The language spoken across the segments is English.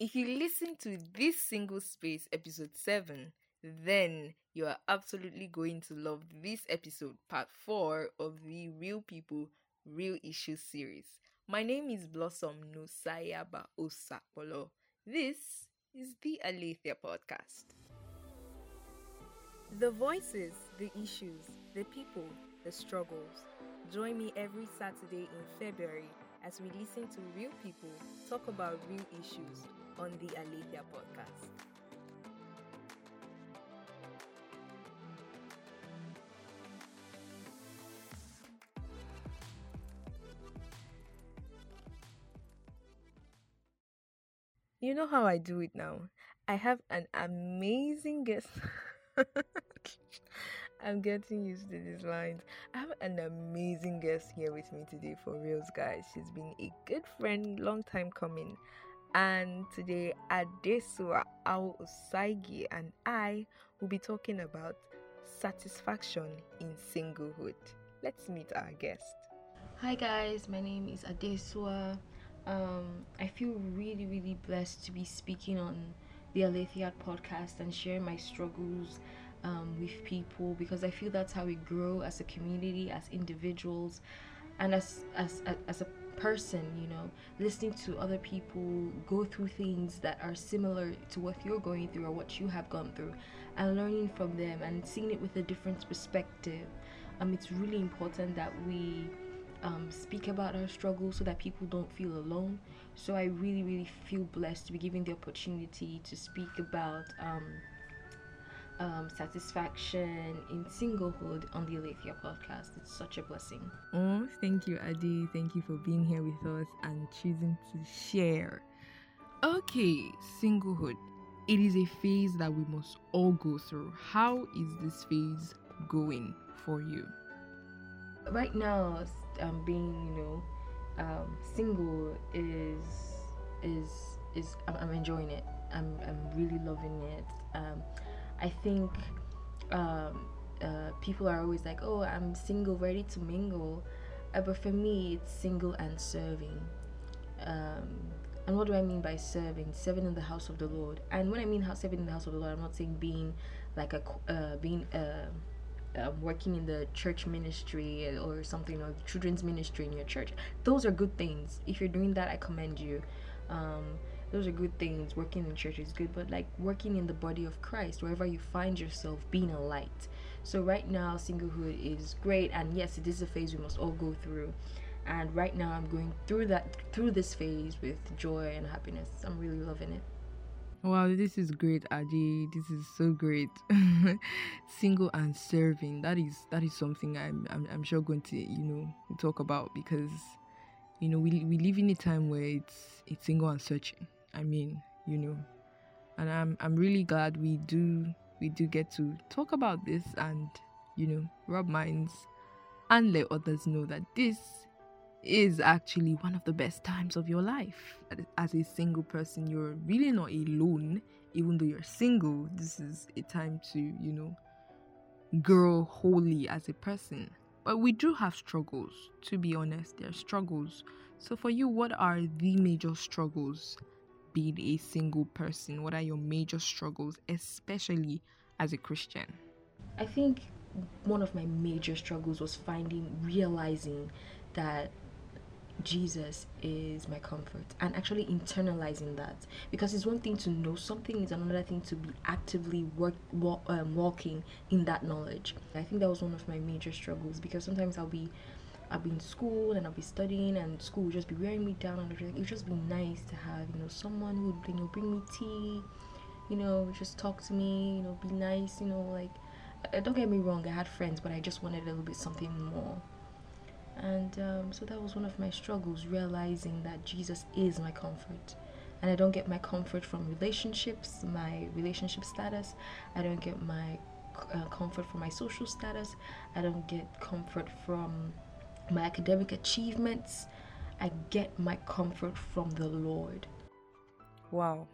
If you listen to this single space episode 7, then you are absolutely going to love this episode, part 4 of the Real People, Real Issues series. My name is Blossom Nusayaba Osapolo. This is the Aletheia podcast. The voices, the issues, the people, the struggles. Join me every Saturday in February as we listen to real people talk about real issues on the Aletheia podcast. You know how I do it now? I have an amazing guest. I'm getting used to these lines. I have an amazing guest here with me today for reals, guys. She's been a good friend, long time coming. And today, Adesua Ao Osaigi and I will be talking about satisfaction in singlehood. Let's meet our guest. Hi guys, my name is Adesuwa. Um, I feel really, really blessed to be speaking on the Aletheia podcast and sharing my struggles um, with people because I feel that's how we grow as a community, as individuals, and as as as a person. You know, listening to other people go through things that are similar to what you're going through or what you have gone through, and learning from them and seeing it with a different perspective. Um, it's really important that we um, speak about our struggles so that people don't feel alone. So I really, really feel blessed to be given the opportunity to speak about um, um, satisfaction in singlehood on the Aletheia podcast. It's such a blessing. Oh, thank you, Adi. Thank you for being here with us and choosing to share. Okay, singlehood. It is a phase that we must all go through. How is this phase going for you? Right now, um, being you know um, single is is is I'm, I'm, enjoying it. I'm I'm really loving it. Um, I think um, uh, people are always like, "Oh, I'm single, ready to mingle," uh, but for me, it's single and serving. Um, and what do I mean by serving? Serving in the house of the Lord. And when I mean serving in the house of the Lord, I'm not saying being like a uh, being a uh, working in the church ministry or something or children's ministry in your church those are good things if you're doing that i commend you um, those are good things working in church is good but like working in the body of christ wherever you find yourself being a light so right now singlehood is great and yes it is a phase we must all go through and right now i'm going through that through this phase with joy and happiness i'm really loving it Wow, this is great, Adi. This is so great. Single and serving. That is that is something I'm, I'm I'm sure going to you know talk about because you know we we live in a time where it's it's single and searching. I mean, you know, and I'm I'm really glad we do we do get to talk about this and you know rub minds and let others know that this is actually one of the best times of your life. As a single person, you're really not alone, even though you're single. This is a time to, you know, grow wholly as a person. But we do have struggles, to be honest, there are struggles. So, for you, what are the major struggles being a single person? What are your major struggles, especially as a Christian? I think one of my major struggles was finding, realizing that Jesus is my comfort and actually internalizing that because it's one thing to know something it's another thing to be actively work, walk, um, walking in that knowledge I think that was one of my major struggles because sometimes I'll be I'll be in school and I'll be studying and school will just be wearing me down and it would just be nice to have you know someone who would you know bring me tea you know just talk to me you know be nice you know like uh, don't get me wrong I had friends but I just wanted a little bit something more and um, so that was one of my struggles, realizing that Jesus is my comfort. And I don't get my comfort from relationships, my relationship status. I don't get my uh, comfort from my social status. I don't get comfort from my academic achievements. I get my comfort from the Lord. Wow.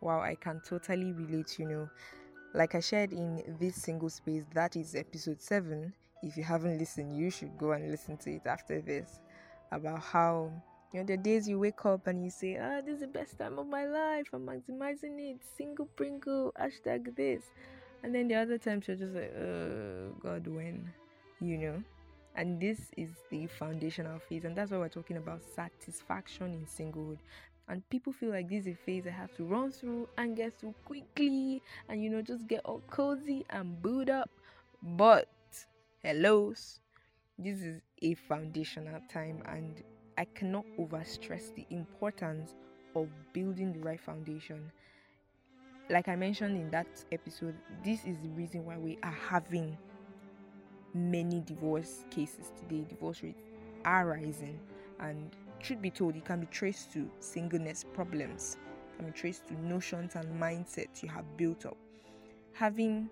Wow, I can totally relate, you know. Like I shared in this single space, that is episode 7 if you haven't listened, you should go and listen to it after this about how You know, the days you wake up and you say, ah, this is the best time of my life. I'm maximizing it. Single Pringle, hashtag this. And then the other times you're just like, oh, God, when? You know? And this is the foundational phase. And that's why we're talking about satisfaction in singlehood. And people feel like this is a phase I have to run through and get through quickly and, you know, just get all cozy and boot up. But, hellos, this is a foundational time and I cannot overstress the importance of building the right foundation. Like I mentioned in that episode, this is the reason why we are having many divorce cases today. Divorce rates are rising, and truth be told, it can be traced to singleness problems, it can be traced to notions and mindsets you have built up. Having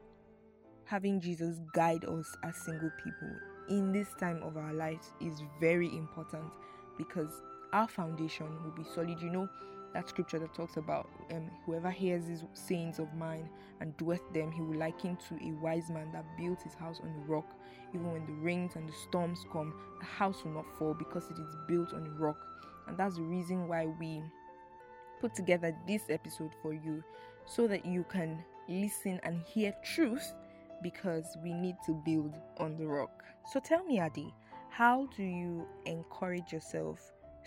having Jesus guide us as single people in this time of our lives is very important because our foundation will be solid. You know, that scripture that talks about um, whoever hears these sayings of mine and doeth them, he will liken to a wise man that built his house on the rock. Even when the rains and the storms come, the house will not fall because it is built on the rock. And that's the reason why we put together this episode for you so that you can listen and hear truth because we need to build on the rock. So tell me, Adi, how do you encourage yourself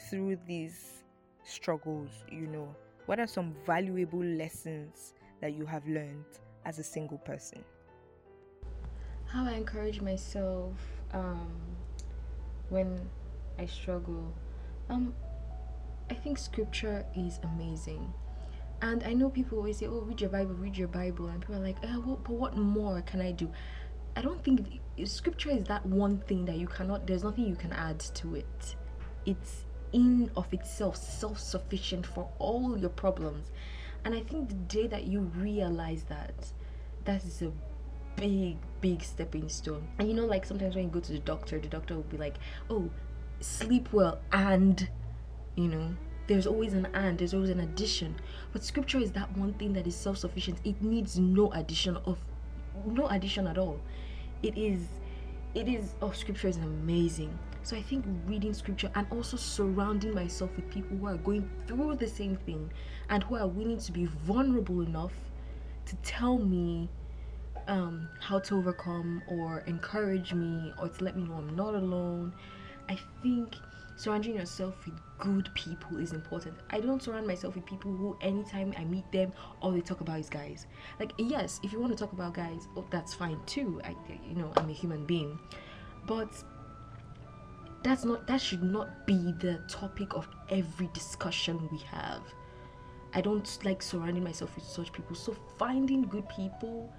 through these struggles? You know, what are some valuable lessons that you have learned as a single person? How I encourage myself um, when I struggle. Um, I think scripture is amazing. And I know people always say, "Oh, read your Bible, read your Bible," and people are like, "Oh, what, but what more can I do?" I don't think scripture is that one thing that you cannot. There's nothing you can add to it. It's in of itself self-sufficient for all your problems, and I think the day that you realize that, that is a big, big stepping stone. And you know, like sometimes when you go to the doctor, the doctor will be like, "Oh, sleep well and," you know, there's always an and there's always an addition. But scripture is that one thing that is self-sufficient. It needs no addition of no addition at all. It is it is oh scripture is amazing so i think reading scripture and also surrounding myself with people who are going through the same thing and who are willing to be vulnerable enough to tell me um, how to overcome or encourage me or to let me know i'm not alone i think surrounding yourself with good people is important. I don't surround myself with people who, anytime I meet them, all they talk about is guys. Like, yes, if you want to talk about guys, oh, that's fine too. I, you know, I'm a human being, but that's not that should not be the topic of every discussion we have. I don't like surrounding myself with such people. So finding good people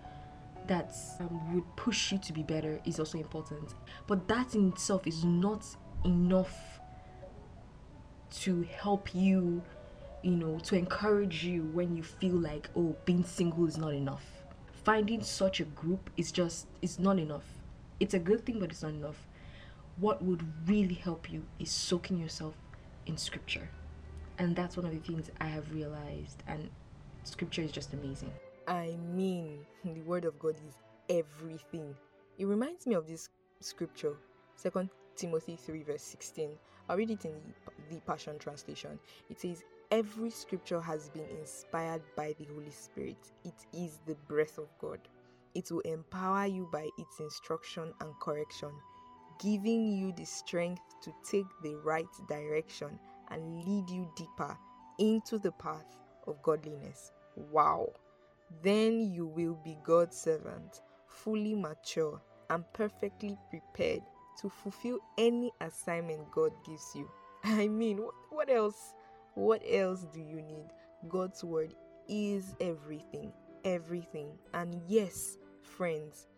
that um, would push you to be better is also important. But that in itself is not enough to help you, you know, to encourage you when you feel like, oh, being single is not enough. Finding such a group is just, it's not enough. It's a good thing, but it's not enough. What would really help you is soaking yourself in scripture. And that's one of the things I have realized. And scripture is just amazing. I mean, the word of God is everything. It reminds me of this scripture, Second Timothy 3, verse 16. I'll read it in the, the Passion Translation. It says, Every scripture has been inspired by the Holy Spirit. It is the breath of God. It will empower you by its instruction and correction, giving you the strength to take the right direction and lead you deeper into the path of godliness. Wow! Then you will be God's servant, fully mature and perfectly prepared to fulfill any assignment God gives you. I mean, what, else? What else do you need? God's word is everything, everything. And yes, friends,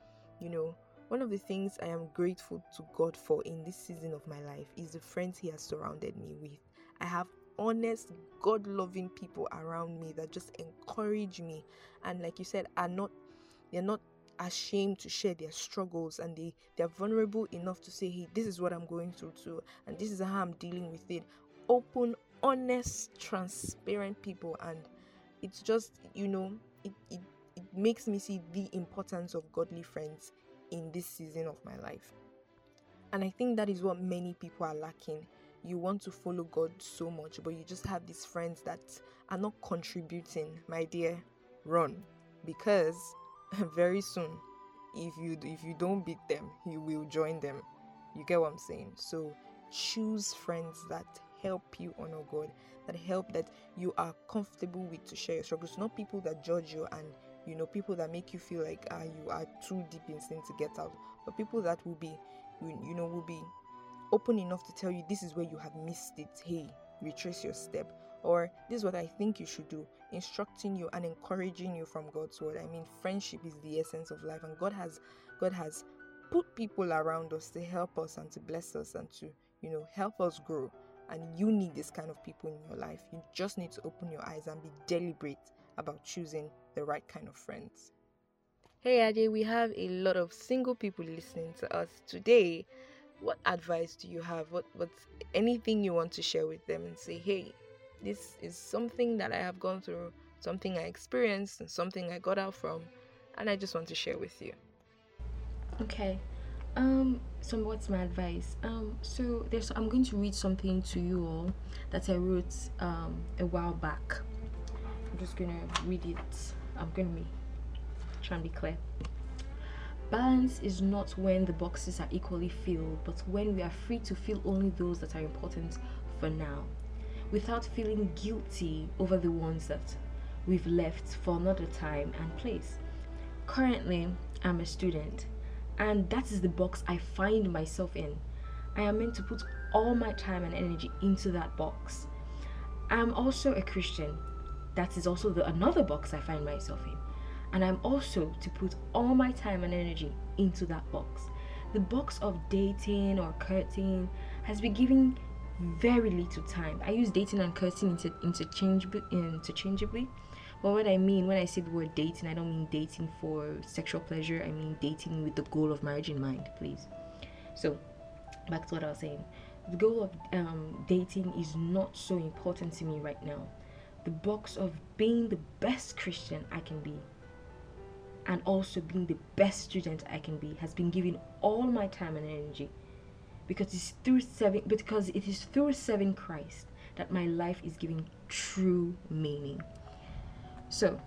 you know, one of the things I am grateful to God for in this season of my life is the friends He has surrounded me with. I have honest, God loving people around me that just encourage me. And like you said, are not, they're not ashamed to share their struggles and they they're vulnerable enough to say hey this is what i'm going through too and this is how i'm dealing with it open honest transparent people and it's just you know it, it it makes me see the importance of godly friends in this season of my life and i think that is what many people are lacking you want to follow God so much, but you just have these friends that are not contributing, my dear, run because very soon if you if you don't beat them, you will join them. You get what I'm saying? So choose friends that help you honor God, that help that you are comfortable with to share your struggles, not people that judge you and you know people that make you feel like ah you are too deep in sin to get out, but people that will be you know will be open enough to tell you this is where you have missed it. Hey, retrace your step. Or this is what I think you should do, instructing you and encouraging you from God's word. I mean, friendship is the essence of life, and God has God has put people around us to help us and to bless us and to, you know, help us grow. And you need this kind of people in your life. You just need to open your eyes and be deliberate about choosing the right kind of friends. Hey Ade, we have a lot of single people listening to us today what advice do you have? What what's anything you want to share with them and say, hey, this is something that I have gone through, something I experienced, and something I got out from, and I just want to share with you. Okay. Um, so what's my advice? Um, so there's I'm going to read something to you all that I wrote um a while back. I'm just gonna read it. I'm gonna be trying to be clear. Balance is not when the boxes are equally filled, but when we are free to fill only those that are important for now, without feeling guilty over the ones that we've left for another time and place. Currently, I'm a student, and that is the box I find myself in. I am meant to put all my time and energy into that box. I'm also a Christian. That is also the another box I find myself in and I'm also to put all my time and energy into that box. The box of dating or courting has been giving very little time. I use dating and courting inter- interchangeably, interchangeably. But what I mean when I say the word dating, I don't mean dating for sexual pleasure. I mean dating with the goal of marriage in mind, please. So, back to what I was saying. The goal of um, dating is not so important to me right now. The box of being the best Christian I can be and also being the best student I can be has been giving all my time and energy because it's through serving because it is through serving Christ that my life is giving true meaning. So,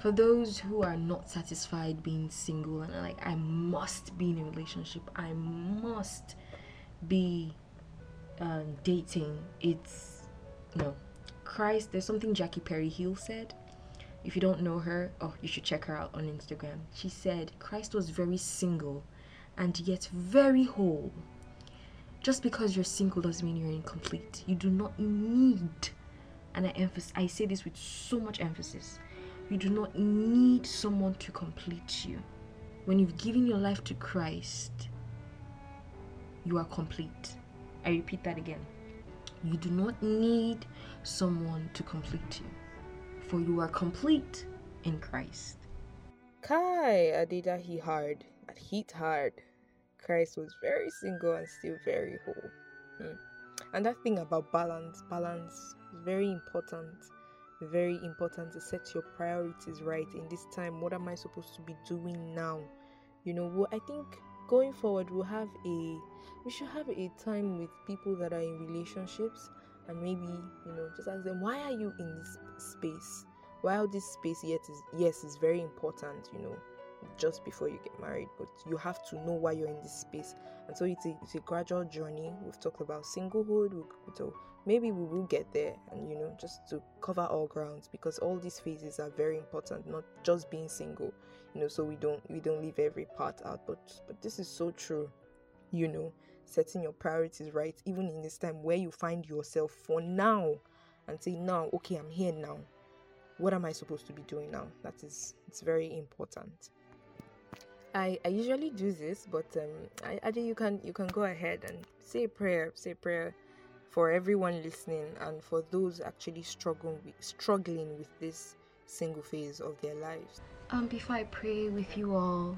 for those who are not satisfied being single and like I must be in a relationship, I must be uh, dating. It's no Christ. There's something Jackie Perry Hill said if you don't know her, oh, you should check her out on Instagram. She said Christ was very single and yet very whole. Just because you're single doesn't mean you're incomplete. You do not need, and I emphasize, I say this with so much emphasis, you do not need someone to complete you. When you've given your life to Christ, you are complete. I repeat that again. You do not need someone to complete you for you are complete in Christ. Kai Adida he hard, that heat hard. Christ was very single and still very whole. Hmm. And that thing about balance, balance is very important. Very important to set your priorities right in this time. What am I supposed to be doing now? You know, well, I think going forward we'll have a we should have a time with people that are in relationships and maybe you know just ask them why are you in this space? While this space yet is yes is very important you know just before you get married but you have to know why you're in this space. And so it's a, it's a gradual journey. We've talked about singlehood so maybe we will get there and you know just to cover all grounds because all these phases are very important not just being single you know so we don't we don't leave every part out but but this is so true you know setting your priorities right, even in this time where you find yourself for now, and say, now, okay, I'm here now. What am I supposed to be doing now? That is, it's very important. I, I usually do this, but um, I, I think you can you can go ahead and say a prayer, say a prayer for everyone listening and for those actually struggling with, struggling with this single phase of their lives. Um, before I pray with you all,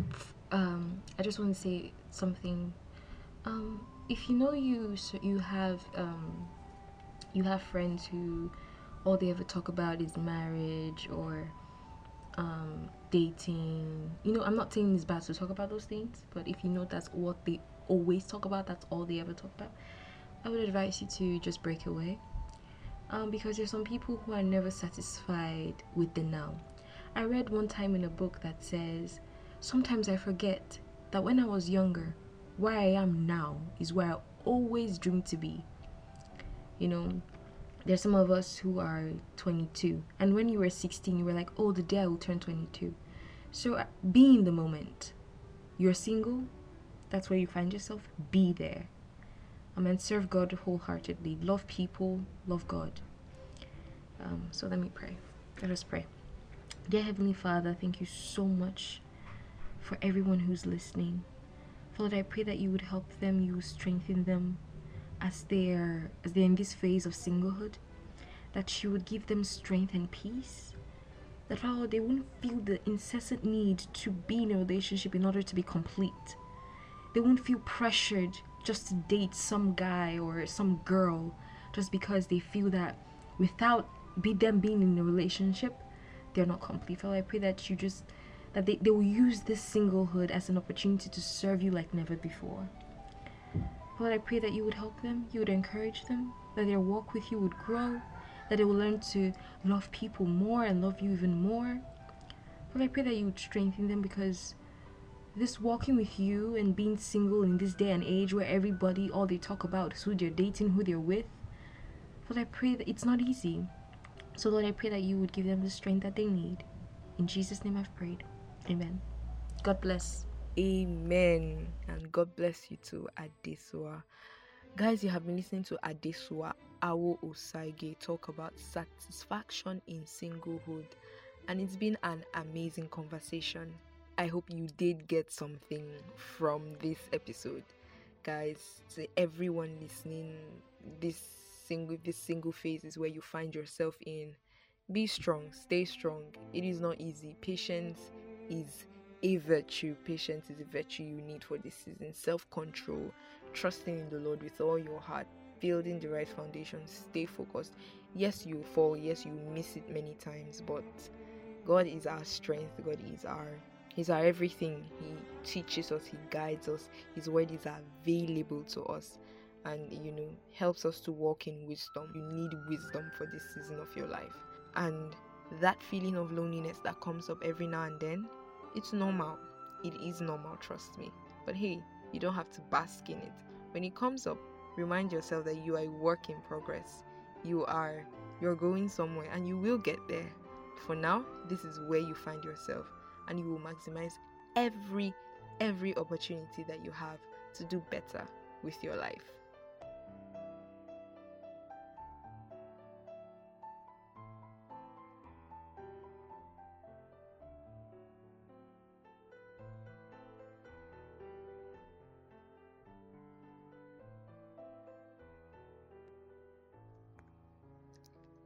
um, I just want to say something um, if you know you so you have um, you have friends who all they ever talk about is marriage or um, dating. You know, I'm not saying it's bad to talk about those things, but if you know that's what they always talk about, that's all they ever talk about. I would advise you to just break away. Um, because there's some people who are never satisfied with the now. I read one time in a book that says, Sometimes I forget that when I was younger, where I am now is where I always dreamed to be. You know, there's some of us who are 22, and when you were 16, you were like, oh, the day I will turn 22. So uh, be in the moment. You're single, that's where you find yourself, be there. Um, and serve God wholeheartedly. Love people, love God. Um, so let me pray. Let us pray. Dear Heavenly Father, thank you so much for everyone who's listening. Lord, I pray that you would help them, you strengthen them as they're as they're in this phase of singlehood, that you would give them strength and peace. That Lord, they won't feel the incessant need to be in a relationship in order to be complete. They won't feel pressured just to date some guy or some girl just because they feel that without be them being in a relationship, they're not complete. Lord, I pray that you just that they, they will use this singlehood as an opportunity to serve you like never before. Lord, I pray that you would help them, you would encourage them, that their walk with you would grow, that they will learn to love people more and love you even more. Lord, I pray that you would strengthen them because this walking with you and being single in this day and age where everybody, all they talk about is who they're dating, who they're with. Lord, I pray that it's not easy. So, Lord, I pray that you would give them the strength that they need. In Jesus' name I've prayed. Amen. God bless. Amen. And God bless you too, Adesuwa. Guys, you have been listening to Adesua Awo Osaige talk about satisfaction in singlehood. And it's been an amazing conversation. I hope you did get something from this episode. Guys, to everyone listening, this single this single phase is where you find yourself in. Be strong, stay strong. It is not easy. Patience is a virtue. Patience is a virtue you need for this season. Self control, trusting in the Lord with all your heart, building the right foundation, stay focused. Yes, you fall. Yes, you miss it many times, but God is our strength. God is our He's our everything. He teaches us, He guides us. His word is available to us and you know helps us to walk in wisdom. You need wisdom for this season of your life. And that feeling of loneliness that comes up every now and then, it's normal. It is normal, trust me. But hey, you don't have to bask in it. When it comes up, remind yourself that you are a work in progress. You are you're going somewhere and you will get there. For now, this is where you find yourself and you will maximize every every opportunity that you have to do better with your life.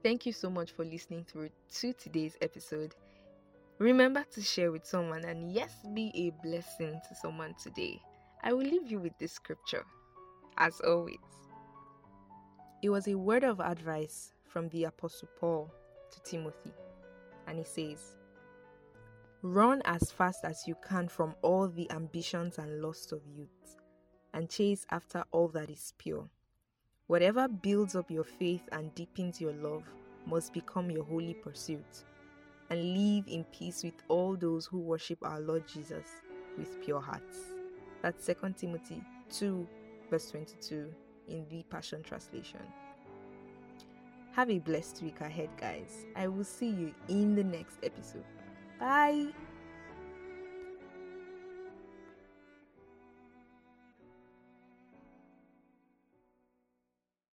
Thank you so much for listening through to today's episode. Remember to share with someone and yes, be a blessing to someone today. I will leave you with this scripture, as always. It was a word of advice from the Apostle Paul to Timothy, and he says, Run as fast as you can from all the ambitions and lusts of youth, and chase after all that is pure Whatever builds up your faith and deepens your love must become your holy pursuit, and live in peace with all those who worship our Lord Jesus with pure hearts. That's 2 Timothy 2, verse 22 in the Passion Translation. Have a blessed week ahead, guys. I will see you in the next episode. Bye.